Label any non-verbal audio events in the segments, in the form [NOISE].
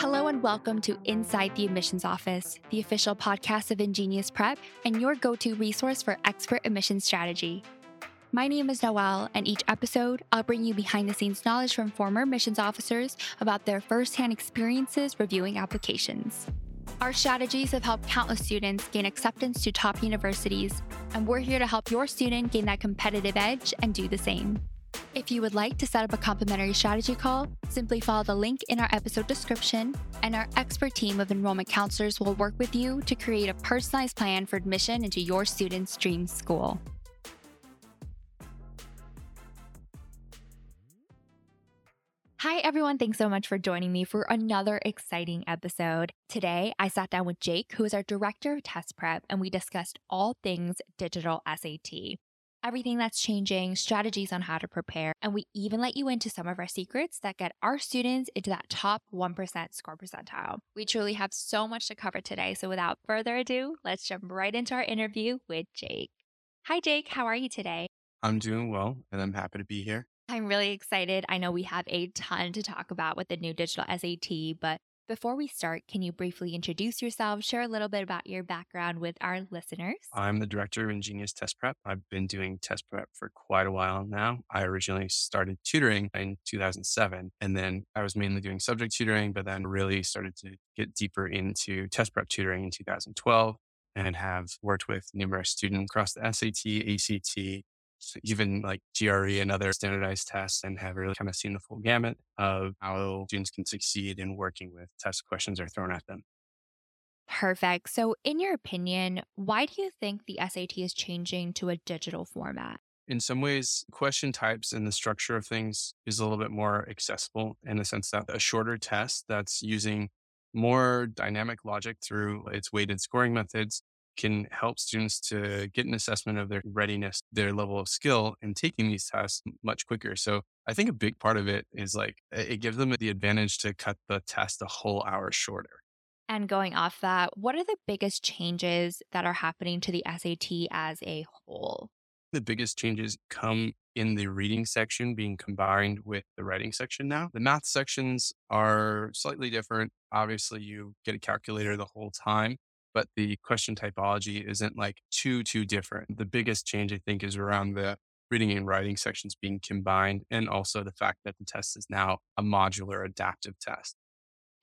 Hello and welcome to Inside the Admissions Office, the official podcast of InGenius Prep and your go to resource for expert admissions strategy. My name is Noel, and each episode, I'll bring you behind the scenes knowledge from former admissions officers about their firsthand experiences reviewing applications. Our strategies have helped countless students gain acceptance to top universities, and we're here to help your student gain that competitive edge and do the same. If you would like to set up a complimentary strategy call, simply follow the link in our episode description, and our expert team of enrollment counselors will work with you to create a personalized plan for admission into your student's dream school. Hi, everyone. Thanks so much for joining me for another exciting episode. Today, I sat down with Jake, who is our director of test prep, and we discussed all things digital SAT everything that's changing, strategies on how to prepare, and we even let you into some of our secrets that get our students into that top 1% score percentile. We truly have so much to cover today, so without further ado, let's jump right into our interview with Jake. Hi, Jake. How are you today? I'm doing well, and I'm happy to be here. I'm really excited. I know we have a ton to talk about with the new digital SAT, but before we start, can you briefly introduce yourself, share a little bit about your background with our listeners? I'm the director of InGenius Test Prep. I've been doing test prep for quite a while now. I originally started tutoring in 2007, and then I was mainly doing subject tutoring, but then really started to get deeper into test prep tutoring in 2012 and have worked with numerous students across the SAT, ACT, even like GRE and other standardized tests and have really kind of seen the full gamut of how students can succeed in working with test questions are thrown at them. Perfect. So, in your opinion, why do you think the SAT is changing to a digital format? In some ways, question types and the structure of things is a little bit more accessible in the sense that a shorter test that's using more dynamic logic through its weighted scoring methods can help students to get an assessment of their readiness, their level of skill in taking these tests much quicker. So I think a big part of it is like it gives them the advantage to cut the test a whole hour shorter. And going off that, what are the biggest changes that are happening to the SAT as a whole? The biggest changes come in the reading section being combined with the writing section now. The math sections are slightly different. Obviously, you get a calculator the whole time, but the question typology isn't like too, too different. The biggest change, I think, is around the reading and writing sections being combined, and also the fact that the test is now a modular adaptive test.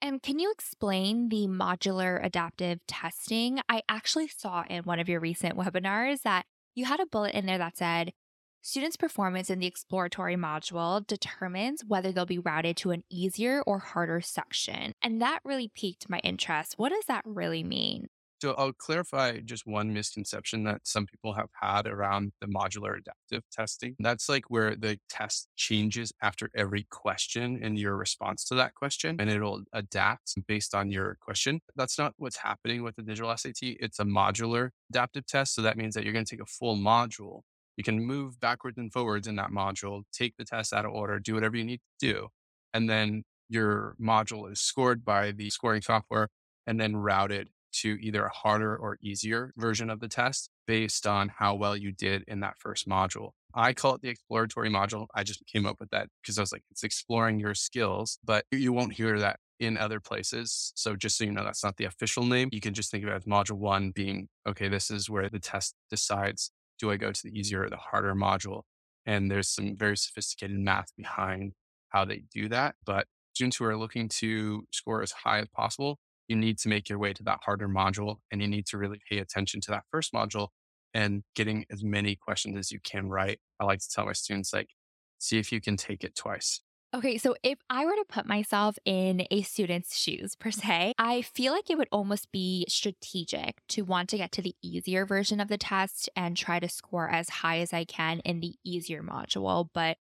And can you explain the modular adaptive testing? I actually saw in one of your recent webinars that you had a bullet in there that said, Students' performance in the exploratory module determines whether they'll be routed to an easier or harder section. And that really piqued my interest. What does that really mean? So I'll clarify just one misconception that some people have had around the modular adaptive testing. That's like where the test changes after every question and your response to that question, and it'll adapt based on your question. That's not what's happening with the digital SAT. It's a modular adaptive test. So that means that you're going to take a full module. You can move backwards and forwards in that module, take the test out of order, do whatever you need to do. And then your module is scored by the scoring software and then routed to either a harder or easier version of the test based on how well you did in that first module. I call it the exploratory module. I just came up with that because I was like, it's exploring your skills, but you won't hear that in other places. So just so you know, that's not the official name. You can just think of it as module one being, okay, this is where the test decides, do I go to the easier or the harder module? And there's some very sophisticated math behind how they do that. But students who are looking to score as high as possible you need to make your way to that harder module and you need to really pay attention to that first module and getting as many questions as you can right. I like to tell my students, like, see if you can take it twice. Okay, so if I were to put myself in a student's shoes per mm-hmm. se, I feel like it would almost be strategic to want to get to the easier version of the test and try to score as high as I can in the easier module. But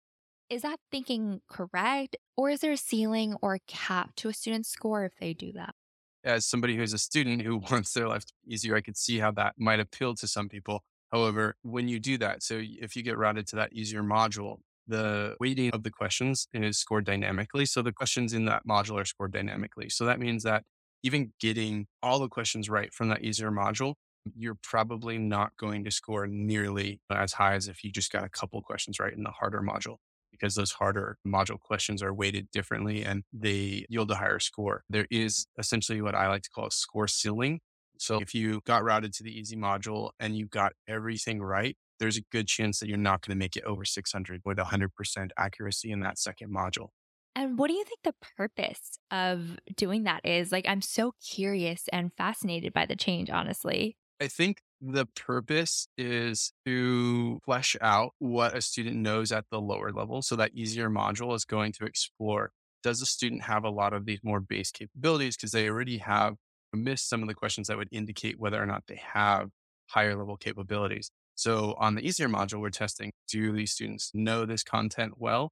is that thinking correct? Or is there a ceiling or a cap to a student's score if they do that? As somebody who's a student who [LAUGHS] wants their life easier, I could see how that might appeal to some people. However, when you do that, so if you get routed to that easier module, the weighting of the questions is scored dynamically. So the questions in that module are scored dynamically. So that means that even getting all the questions right from that easier module, you're probably not going to score nearly as high as if you just got a couple questions right in the harder module. Because those harder module questions are weighted differently and they yield a higher score. There is essentially what I like to call a score ceiling. So if you got routed to the easy module and you got everything right, there's a good chance that you're not going to make it over 600 with 100% accuracy in that second module. And what do you think the purpose of doing that is? Like, I'm so curious and fascinated by the change, honestly. I think the purpose is to flesh out what a student knows at the lower level. So that easier module is going to explore does the student have a lot of these more base capabilities because they already have missed some of the questions that would indicate whether or not they have higher level capabilities. So on the easier module, we're testing do these students know this content well?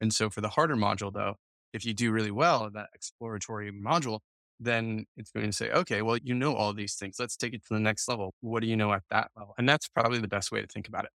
And so for the harder module, though, if you do really well in that exploratory module, then it's going to say, okay, well, you know all these things. Let's take it to the next level. What do you know at that level? And that's probably the best way to think about it.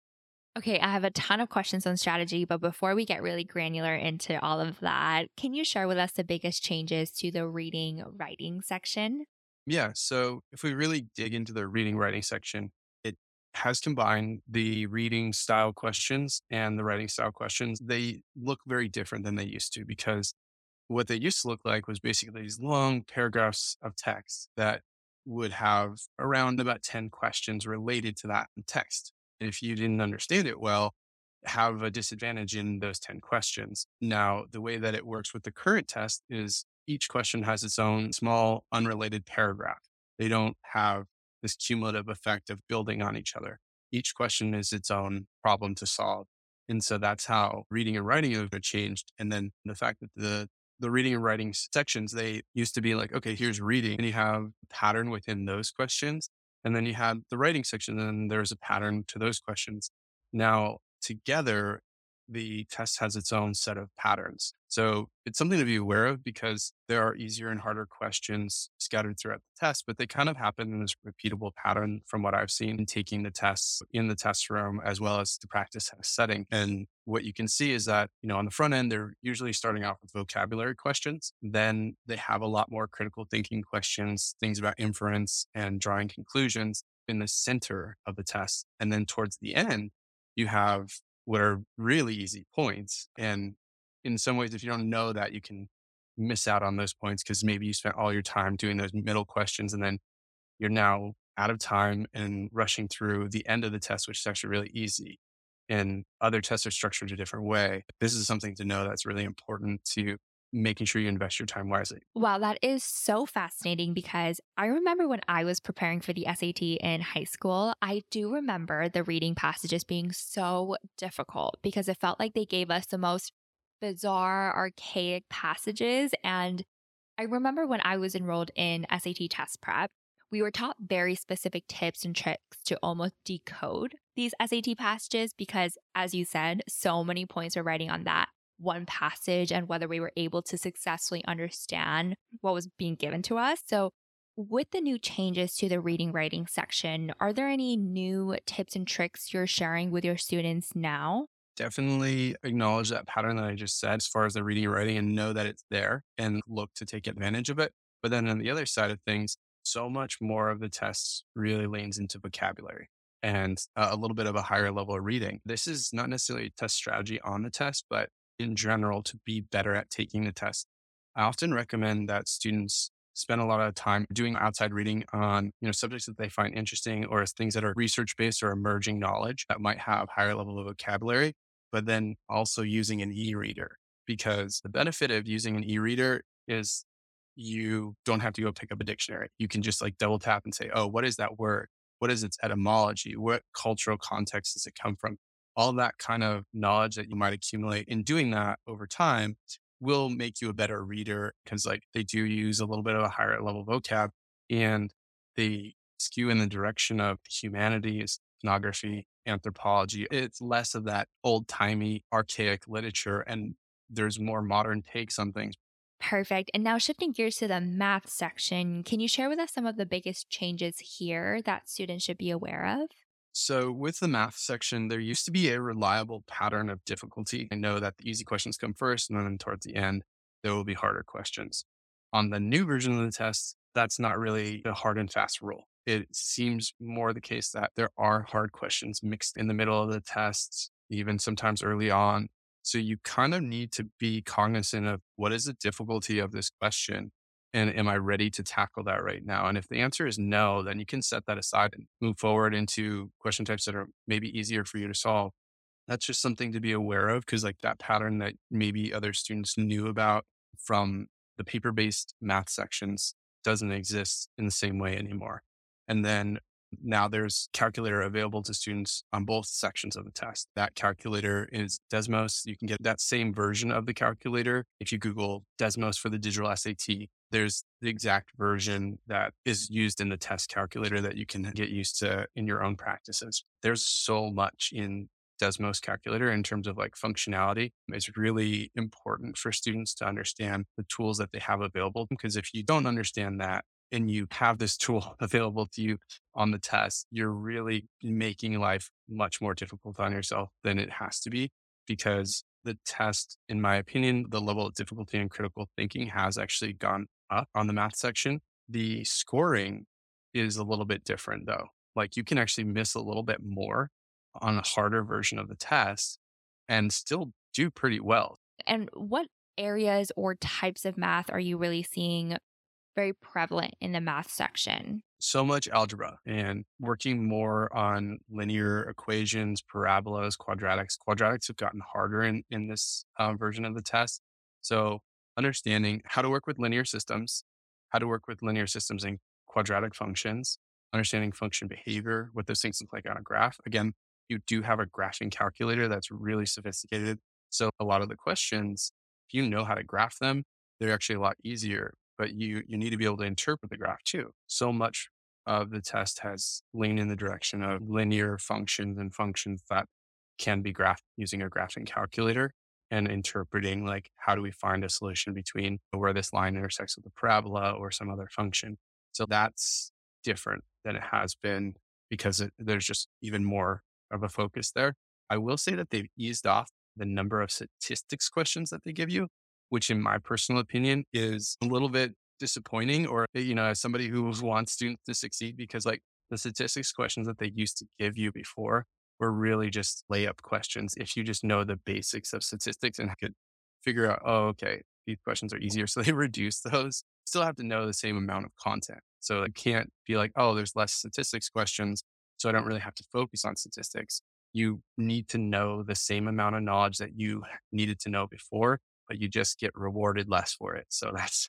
Okay, I have a ton of questions on strategy, but before we get really granular into all of that, can you share with us the biggest changes to the reading writing section? Yeah. So if we really dig into the reading writing section, it has combined the reading style questions and the writing style questions. They look very different than they used to because what they used to look like was basically these long paragraphs of text that would have around about 10 questions related to that text. And if you didn't understand it well, have a disadvantage in those 10 questions. Now, the way that it works with the current test is each question has its own small, unrelated paragraph. They don't have this cumulative effect of building on each other. Each question is its own problem to solve. And so that's how reading and writing have changed. And then the fact that the the reading and writing sections, they used to be like, okay, here's reading, and you have pattern within those questions. And then you had the writing section, and there's a pattern to those questions. Now, together, the test has its own set of patterns. So it's something to be aware of because there are easier and harder questions scattered throughout the test, but they kind of happen in this repeatable pattern from what I've seen in taking the tests in the test room as well as the practice setting. And what you can see is that, you know, on the front end, they're usually starting off with vocabulary questions. Then they have a lot more critical thinking questions, things about inference and drawing conclusions in the center of the test. And then towards the end, you have what are really easy points. And in some ways, if you don't know that, you can miss out on those points because maybe you spent all your time doing those middle questions and then you're now out of time and rushing through the end of the test, which is actually really easy. And other tests are structured a different way. This is something to know that's really important to making sure you invest your time wisely. Wow, that is so fascinating because I remember when I was preparing for the SAT in high school, I do remember the reading passages being so difficult because it felt like they gave us the most bizarre, archaic passages. And I remember when I was enrolled in SAT test prep, we were taught very specific tips and tricks to almost decode these SAT passages because, as you said, so many points are riding on that one passage and whether we were able to successfully understand what was being given to us. So, with the new changes to the reading writing section, are there any new tips and tricks you're sharing with your students now? Definitely acknowledge that pattern that I just said as far as the reading writing and know that it's there and look to take advantage of it. But then on the other side of things, so much more of the tests really leans into vocabulary and a little bit of a higher level of reading. This is not necessarily a test strategy on the test, but in general to be better at taking the test. I often recommend that students spend a lot of time doing outside reading on you know subjects that they find interesting or things that are research based or emerging knowledge that might have higher level of vocabulary but then also using an e-reader because the benefit of using an e-reader is you don't have to go pick up a dictionary. You can just like double tap and say oh what is that word? What is its etymology? What cultural context does it come from all that kind of knowledge that you might accumulate in doing that over time will make you a better reader because like they do use a little bit of a higher level vocab and they skew in the direction of humanities, ethnography, anthropology. It's less of that old timey, archaic literature and there's more modern takes on things. Perfect. And now shifting gears to the math section, can you share with us some of the biggest changes here that students should be aware of? So, with the math section, there used to be a reliable pattern of difficulty. I know that the easy questions come first, and then towards the end, there will be harder questions. On the new version of the test, that's not really a hard and fast rule. It seems more the case that there are hard questions mixed in the middle of the tests, even sometimes early on. So you kind of need to be cognizant of what is the difficulty of this question and am I ready to tackle that right now? And if the answer is no, then you can set that aside and move forward into question types that are maybe easier for you to solve. That's just something to be aware of because, like, that pattern that maybe other students knew about from the paper based math sections doesn't exist in the same way anymore. And then now there's calculator available to students on both sections of the test. That calculator is Desmos. You can get that same version of the calculator. If you Google Desmos for the digital SAT, there's the exact version that is used in the test calculator that you can get used to in your own practices. There's so much in Desmos calculator in terms of like functionality. It's really important for students to understand the tools that they have available because if you don't understand that, and you have this tool [LAUGHS] available to you on the test, you're really making life much more difficult on yourself than it has to be because the test, in my opinion, the level of difficulty in critical thinking has actually gone up on the math section. The scoring is a little bit different though. Like you can actually miss a little bit more on a harder version of the test and still do pretty well. And what areas or types of math are you really seeing very prevalent in the math section. So much algebra and working more on linear equations, parabolas, quadratics. Quadratics have gotten harder in, in this uh, version of the test. So, understanding how to work with linear systems, how to work with linear systems and quadratic functions, understanding function behavior, what those things look like on a graph. Again, you do have a graphing calculator that's really sophisticated. So, a lot of the questions, if you know how to graph them, they're actually a lot easier but you you need to be able to interpret the graph too. So much of the test has leaned in the direction of linear functions and functions that can be graphed using a graphing calculator and interpreting like how do we find a solution between where this line intersects with the parabola or some other function. So that's different than it has been because it, there's just even more of a focus there. I will say that they've eased off the number of statistics questions that they give you which in my personal opinion is a little bit disappointing or, eh, you know, as somebody who [LAUGHS] wants students to succeed because like the statistics questions that they used to give you before were really just layup questions. If you just know the basics of statistics and could figure out, oh, okay, these questions are easier. [LAUGHS] So they reduce those. Still have to know the same amount of content. So it can't be like, oh, there's less statistics questions. So I don't really have to focus on statistics. You need to know the same amount of knowledge that you [LAUGHS] needed to know before but you just get rewarded less for it. So that's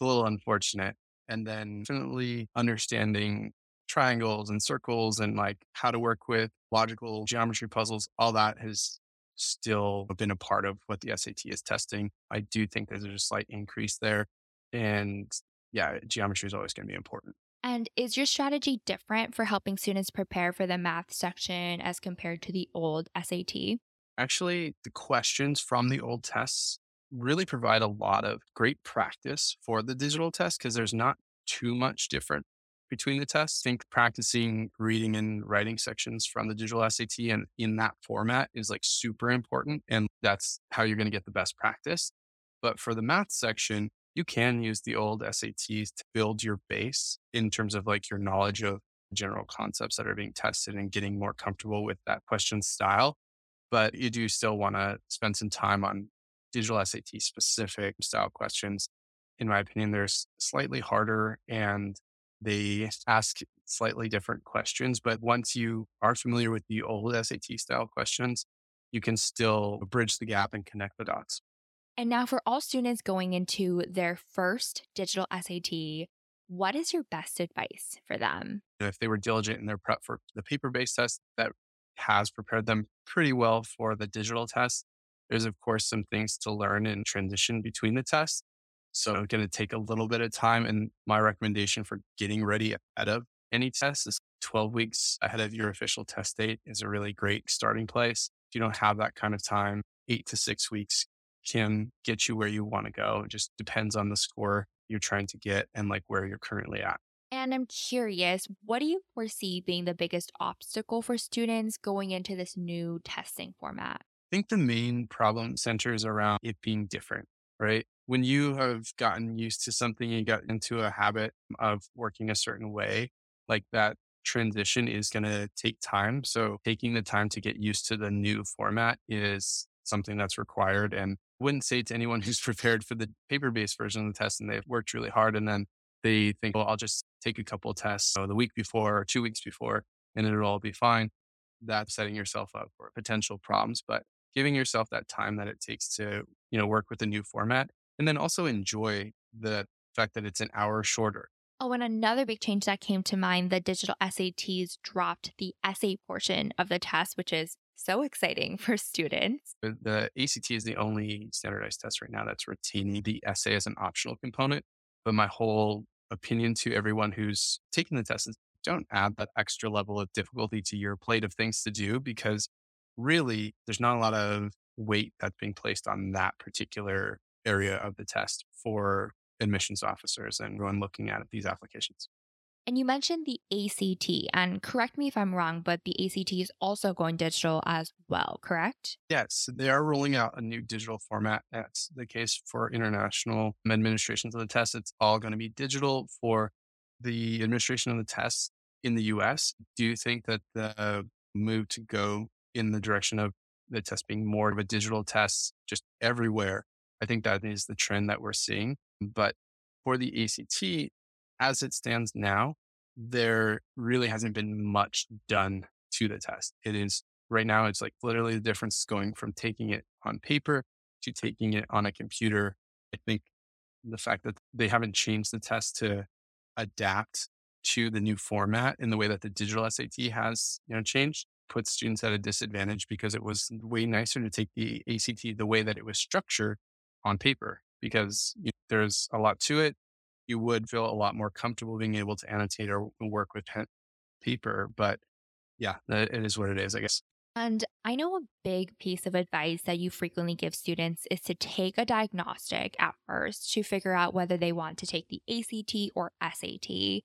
a little unfortunate. And then definitely understanding triangles and circles and like how to work with logical geometry puzzles, all that has still been a part of what the SAT is testing. I do think there's a slight increase there. And yeah, geometry is always going to be important. And is your strategy different for helping students prepare for the math section as compared to the old SAT? Actually, the questions from the old tests really provide a lot of great practice for the digital test because there's not too much different between the tests. Think practicing reading and writing sections from the digital SAT and in that format is like super important. And that's how you're going to get the best practice. But for the math section, you can use the old SATs to build your base in terms of like your knowledge of general concepts that are being tested and getting more comfortable with that question style. But you do still want to spend some time on digital SAT specific style questions, in my opinion, they're slightly harder and they ask slightly different questions. But once you are familiar with the old SAT style questions, you can still bridge the gap and connect the dots. And now, for all students going into their first digital SAT, what is your best advice for them? If they were diligent in their prep for the paper based test, that has prepared them pretty well for the digital test. There's, of course, some things to learn and transition between the tests. So it's going to take a little bit of time. And my recommendation for getting ready ahead of any test is 12 weeks ahead of your official test date is a really great starting place. If you don't have that kind of time, eight to six weeks can get you where you want to go. It just depends on the score you're trying to get and like where you're currently at. And I'm curious, what do you foresee being the biggest obstacle for students going into this new testing format? I think the main problem centers around it being different, right? When you have gotten used to something, you got into a habit of working a certain way, like that transition is going to take time. So taking the time to get used to the new format is something that's required. And wouldn't say to anyone [LAUGHS] who's prepared for the paper based version of the test and they've worked really hard and then they think, well, I'll just take a couple of tests so the week before or two weeks before and it'll all be fine. That's setting yourself up for potential problems, but giving yourself that time that it takes to, you know, work with the new format and then also enjoy the fact that it's an hour shorter. Oh, and another big change that came to mind the digital SATs dropped the essay portion of the test, which is so exciting for students. Uh, the ACT is the only standardized test right now that's retaining the essay as an optional component. But my whole opinion to everyone who's taking the test is don't add that extra level of difficulty to your plate of things to do because really there's not a lot of weight that's being placed on that particular area of the test for admissions officers and everyone looking at these applications. And you mentioned the ACT, and correct me if I'm wrong, but the ACT is also going digital as well, correct? Yes, they are rolling out a new digital format. That's the case for international administrations of the test. It's all going to be digital for the administration of the tests in the US. Do you think that the move to go in the direction of the test being more of a digital test just everywhere? I think that is the trend that we're seeing. But for the ACT, as it stands now, there really hasn't been much done to the test. It is right now, it's like literally the difference is going from taking it on paper to taking it on a computer. I think the fact that they haven't changed the test to adapt to the new format in the way that the digital SAT has, you know, changed puts students at a disadvantage because it was way nicer to take the ACT the way that it was structured on paper because you know, there's a lot to it you would feel a lot more comfortable being able to annotate or work with pen paper. But yeah, it is what it is, I guess. And I know a big piece of advice that you frequently give students is to take a diagnostic at first to figure out whether they want to take the ACT or SAT.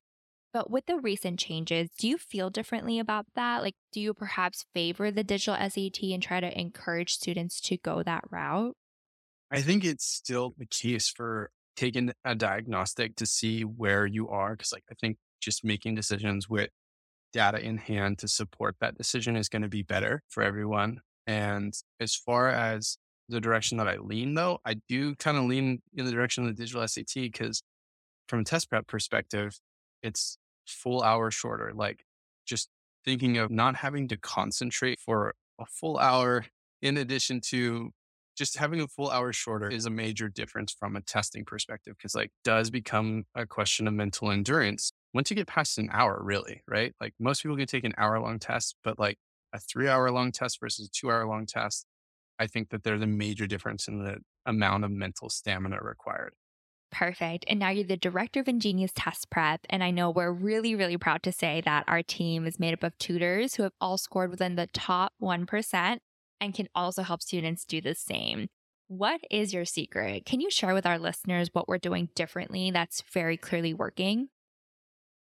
But with the recent changes, do you feel differently about that? Like, do you perhaps favor the digital SAT and try to encourage students to go that route? I think it's still the case for taking a diagnostic to see where you are. Cause like I think just making decisions with data in hand to support that decision is going to be better for everyone. And as far as the direction that I lean though, I do kind of lean in the direction of the digital SAT because from a test prep perspective, it's full hour shorter. Like just thinking of not having to concentrate for a full hour in addition to just having a full hour shorter is a major difference from a testing perspective because like does become a question of mental endurance once you get past an hour really right like most people can take an hour long test but like a three hour long test versus a two hour long test i think that there's a major difference in the amount of mental stamina required Perfect. And now you're the director of InGenius Test Prep. And I know we're really, really proud to say that our team is made up of tutors who have all scored within the top 1% and can also help students do the same. What is your secret? Can you share with our listeners what we're doing differently that's very clearly working?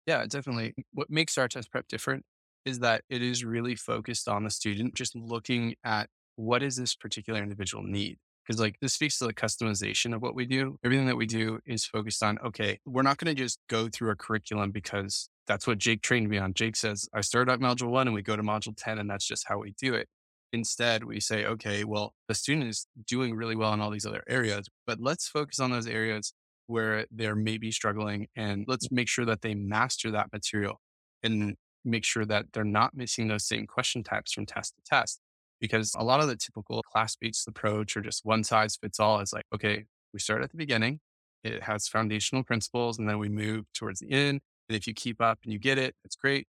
Yeah, definitely. What makes our test prep different is that it is really focused on the student, just looking at what is this particular individual need. Because like this speaks to the customization of what we do. Everything that we do is focused on, okay, we're not going to just go through a curriculum because that's what Jake trained me on. Jake says, I start at module one and we go to module 10 and that's just how we do it. Instead, we say, okay, well, the student is doing really well in all these other areas, but let's focus on those areas where they're maybe struggling and let's make sure that they master that material and make sure that they're not missing those same question types from test to test. Because a lot of the typical class based approach or just one size fits all is like, okay, we start at the beginning, it has foundational principles, and then we move towards the end. And if you keep up and you get it, it's great.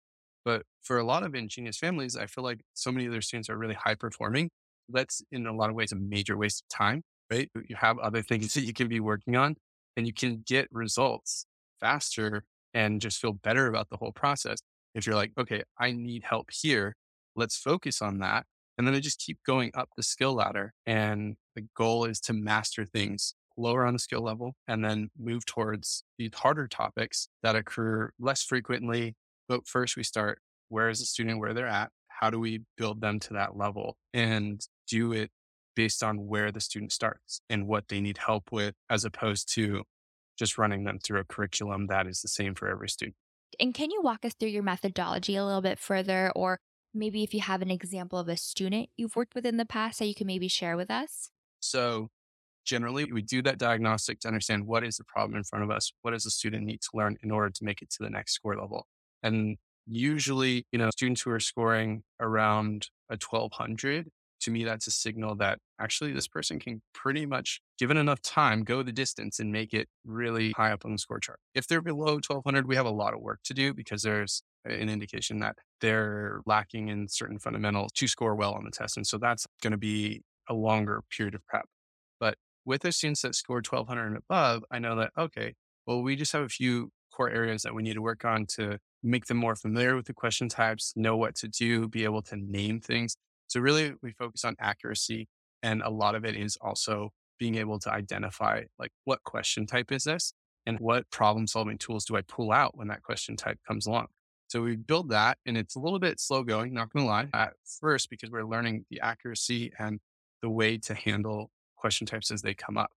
But for a lot of InGenius families, I feel like so many of their students are really high performing. That's in a lot of ways a major waste of time, right? You have other things [LAUGHS] that you can be working on and you can get results faster and just feel better about the whole process. If you're like, okay, I need help here, let's focus on that. And then I just keep going up the skill ladder. And the goal is to master things lower on the skill level and then move towards these harder topics that occur less frequently but first, we start where is the student, where they're at? How do we build them to that level and do it based on where the student starts and what they need help with, as opposed to just running them through a curriculum that is the same for every student. And can you walk us through your methodology a little bit further or maybe if you have an example of a student you've worked with in the past that you can maybe share with us. So, generally, we do that diagnostic to understand what is the problem in front of us, what does the student need to learn in order to make it to the next score level. And usually, you know, students who are scoring around a 1200, to me, that's a signal that actually this person can pretty much, given enough time, go the distance and make it really high up on the score chart. If they're below 1200, we have a lot of work to do because there's an indication that they're lacking in certain fundamentals to score well on the test. And so that's going to be a longer period of prep. But with the students that score 1200 and above, I know that, okay, well, we just have a few core areas that we need to work on to make them more familiar with the question types, know what to do, be able to name things. So really we focus on accuracy and a lot of it is also being able to identify like what question type is this and what problem solving tools do I pull out when that question type comes along. So we build that and it's a little bit slow going, not going to lie at first because we're learning the accuracy and the way to handle question types as they come up.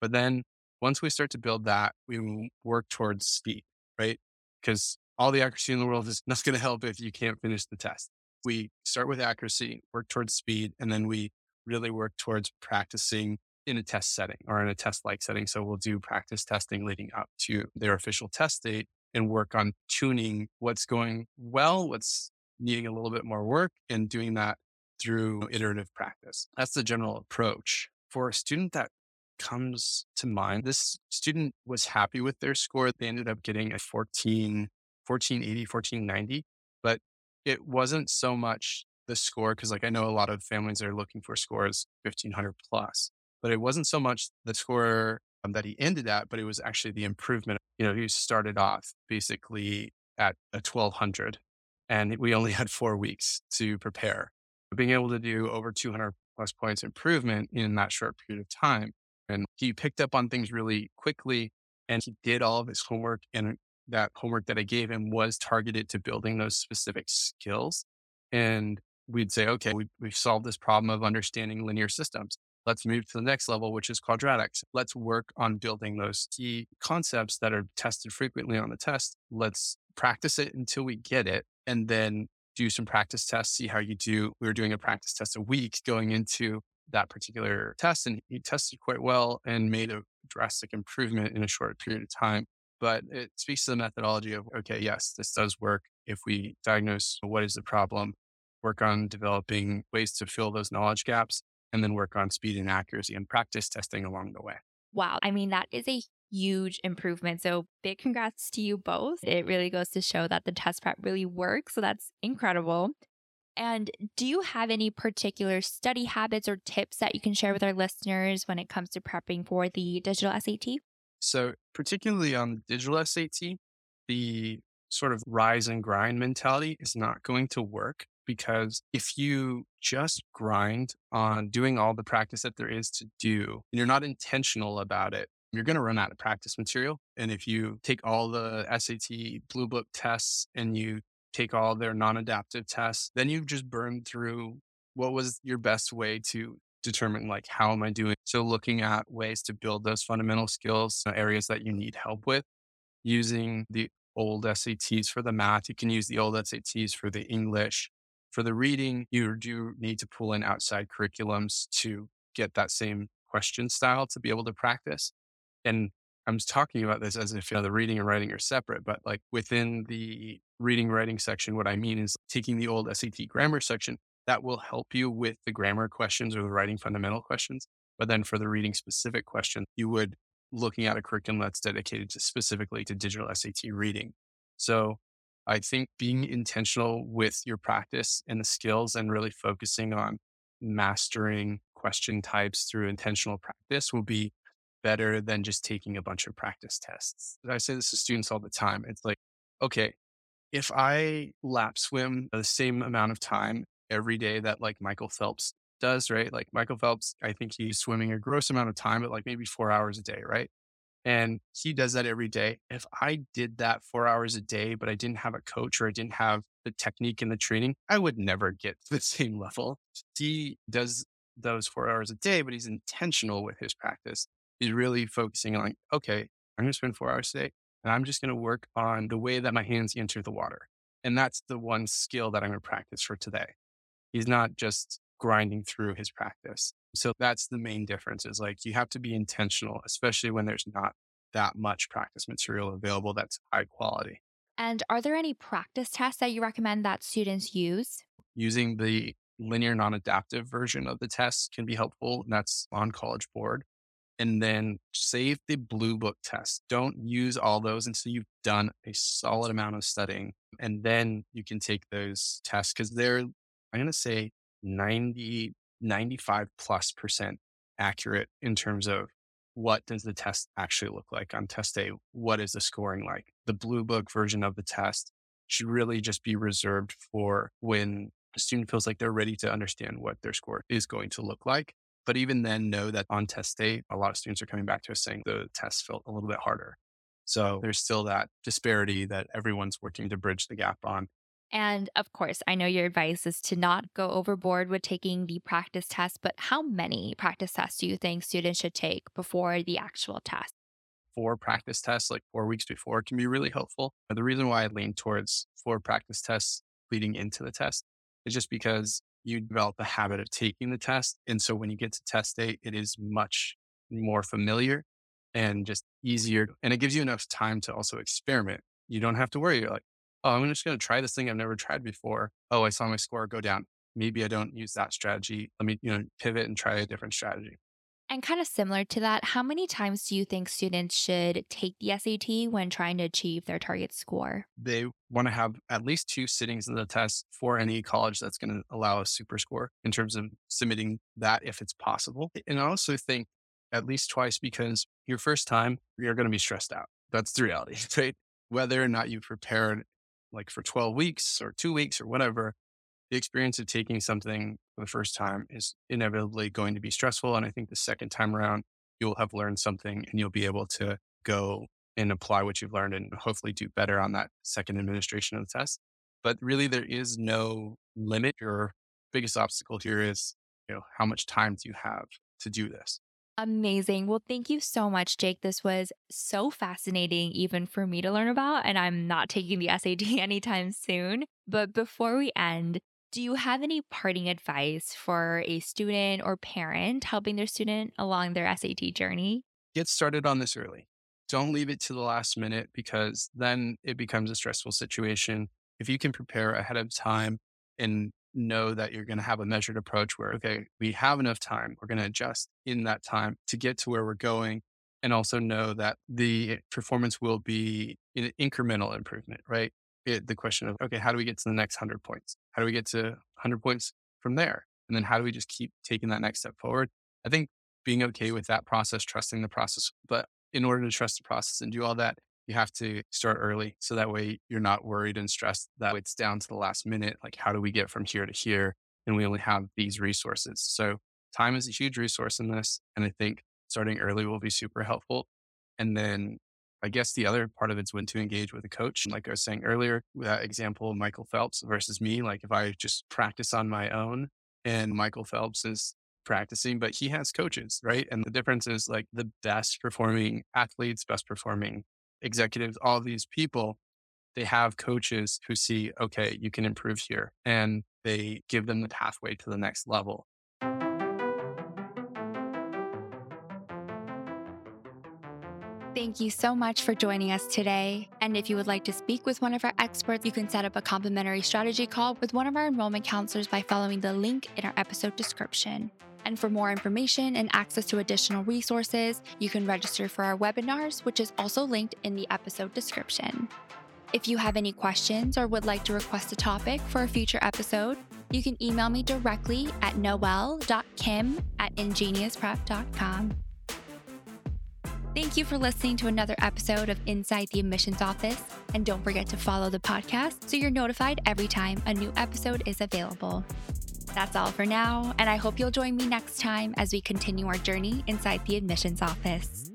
But then once we start to build that, we work towards speed, right? Because all the accuracy in the world is not going to help if you can't finish the test. We start with accuracy, work towards speed, and then we really work towards practicing in a test setting or in a test like setting. So we'll do practice testing leading up to their official test date and work on tuning what's going well, what's needing a little bit more work, and doing that through iterative practice. That's the general approach. For a student that comes to mind, this student was happy with their score. They ended up getting a 14, 1480, 1490, but it wasn't so much the score because like I know a lot of families are looking for scores 1500 plus, but it wasn't so much the score um, that he ended at, but it was actually the improvement. You know, he started off basically at a 1200 and we only [LAUGHS] had four weeks to prepare. But being able to do over 200 plus points improvement in that short period of time. And he picked up on things really quickly and he did all of his homework and that homework that I gave him was targeted to building those specific skills. And we'd say, okay, we, we've solved this problem of understanding linear systems. Let's move to the next level, which is quadratics. Let's work on building those key concepts that are tested frequently on the test. Let's practice it until we get it and then do some practice tests, see how you do. We were doing a practice test a week going into that particular test, and he tested quite well and made a drastic improvement in a short period of time. But it speaks to the methodology of okay, yes, this does work. If we diagnose what is the problem, work on developing ways to fill those knowledge gaps, and then work on speed and accuracy and practice testing along the way. Wow. I mean, that is a huge improvement. So big congrats to you both. It really goes to show that the test prep really works. So that's incredible. And do you have any particular study habits or tips that you can share with our listeners when it comes to prepping for the digital SAT? So, particularly on the digital SAT, the sort of rise and grind mentality is not going to work because if you just grind on doing all the practice that there is to do and you're not intentional about it, you're going to run out of practice material. And if you take all the SAT Bluebook tests and you take all their non adaptive tests, then you've just burned through what was your best way to determine like how am i doing? So looking at ways to build those fundamental skills uh, areas that you need help with using the old sats for the math you can use the old sats for the english for the reading you do need to pull in outside curriculums to get that same question style to be able to practice and I'm talking about this as if you know, the reading and writing are separate, but like within the reading writing section, what I mean is taking the old SAT grammar section that will help you with the grammar questions or the writing fundamental questions. But then for the reading specific question, you would looking at a curriculum that's dedicated to specifically to digital SAT reading. So I think being intentional with your practice and the skills and really focusing on mastering question types through intentional practice will be better than just taking a bunch of practice tests. I say this to students all the time. It's like, okay, if I lap swim the same amount of time every day that like Michael Phelps does, right? Like Michael Phelps, I think he's swimming a gross amount of time, but like maybe four hours a day, right? And he does that every day. If I did that four hours a day, but I didn't have a coach or I didn't have the technique and the training, I would never get to [LAUGHS] the same level. He does those four hours a day, but he's intentional with his practice He's really focusing on, okay, I'm going to spend four hours today and I'm just going to work on the way that my hands enter the water. And that's the one skill that I'm going to practice for today. He's not just grinding through his practice. So that's the main difference is like you have to be intentional, especially when there's not that much practice material available that's high quality. And are there any practice tests that you recommend that students use? Using the linear non adaptive version of the test can be helpful. And that's on College Board. And then save the Bluebook test. Don't use all those until you've done a solid amount of studying. And then you can take those tests because they're, I'm going to say 90, 95 plus percent accurate in terms of what does the test actually look like on test day? What is the scoring like? The Bluebook version of the test should really just be reserved for when a student feels like they're ready to understand what their score is going to look like. But even then, know that on test day, a lot of students are coming back to us saying the test felt a little bit harder. So there's still that disparity that everyone's working to bridge the gap on. And of course, I know your advice is to not go overboard with taking the practice test, but how many practice tests do you think students should take before the actual test? Four practice tests, like four weeks before, can be really helpful. But the reason why I lean towards four practice tests leading into the test is just because you develop a habit of taking the test. And so when you get to test day, it is much more familiar and just easier. And it gives you enough time to also experiment. You don't have to worry. You're like, oh, I'm just going to try this thing I've never tried before. Oh, I saw my score go down. Maybe I don't use that strategy. Let me, you know, pivot and try a different strategy. And kind of similar to that, how many times do you think students should take the SAT when trying to achieve their target score? They want to have at least two sittings in the test for any college that's going to allow a super score in terms of submitting that if it's possible. And I also think at least twice because your first time, you're going to be stressed out. That's the reality, [LAUGHS] right? Whether or not you prepared like for 12 weeks or two weeks or whatever, the experience of taking something for the first time is inevitably going to be stressful. And I think the second time around, you'll have learned something and you'll be able to go and apply what you've learned and hopefully do better on that second administration of the test. But really, there is no limit. Your biggest obstacle here is, you know, how much time do you have to do this? Amazing. Well, thank you so much, Jake. This was so fascinating, even for me to learn about. And I'm not taking the SAT [LAUGHS] anytime soon. But before we end, do you have any parting advice for a student or parent helping their student along their SAT journey? Get started on this early. Don't leave it to the last minute because then it becomes a stressful situation. If you can prepare ahead of time and know that you're going to have a measured approach where, okay, we have enough time. We're going to adjust in that time to get to where we're going. And also know that the performance will be an incremental improvement, right? It, the question of, okay, how do we get to the next 100 points? How do we get to 100 points from there? And then how do we just keep taking that next step forward? I think being okay with that process, trusting the process. But in order to trust the process and do all that, you have to start early so that way you're not worried and stressed that it's down to the last minute. Like, how do we get from here to here? And we only have these resources. So, time is a huge resource in this. And I think starting early will be super helpful. And then I guess the other part of it's when to engage with a coach. Like I was saying earlier, that example of Michael Phelps versus me, like if I just practice on my own and Michael Phelps is practicing, but he has coaches, right? And the difference is like the best performing athletes, best performing executives, all these people, they have coaches who see, okay, you can improve here and they give them the pathway to the next level. Thank you so much for joining us today. And if you would like to speak with one of our experts, you can set up a complimentary strategy call with one of our enrollment counselors by following the link in our episode description. And for more information and access to additional resources, you can register for our webinars, which is also linked in the episode description. If you have any questions or would like to request a topic for a future episode, you can email me directly at noel.kim at ingeniusprep.com. Thank you for listening to another episode of Inside the Admissions Office. And don't forget to follow the podcast so you're notified every time a new episode is available. That's all for now, and I hope you'll join me next time as we continue our journey inside the admissions office.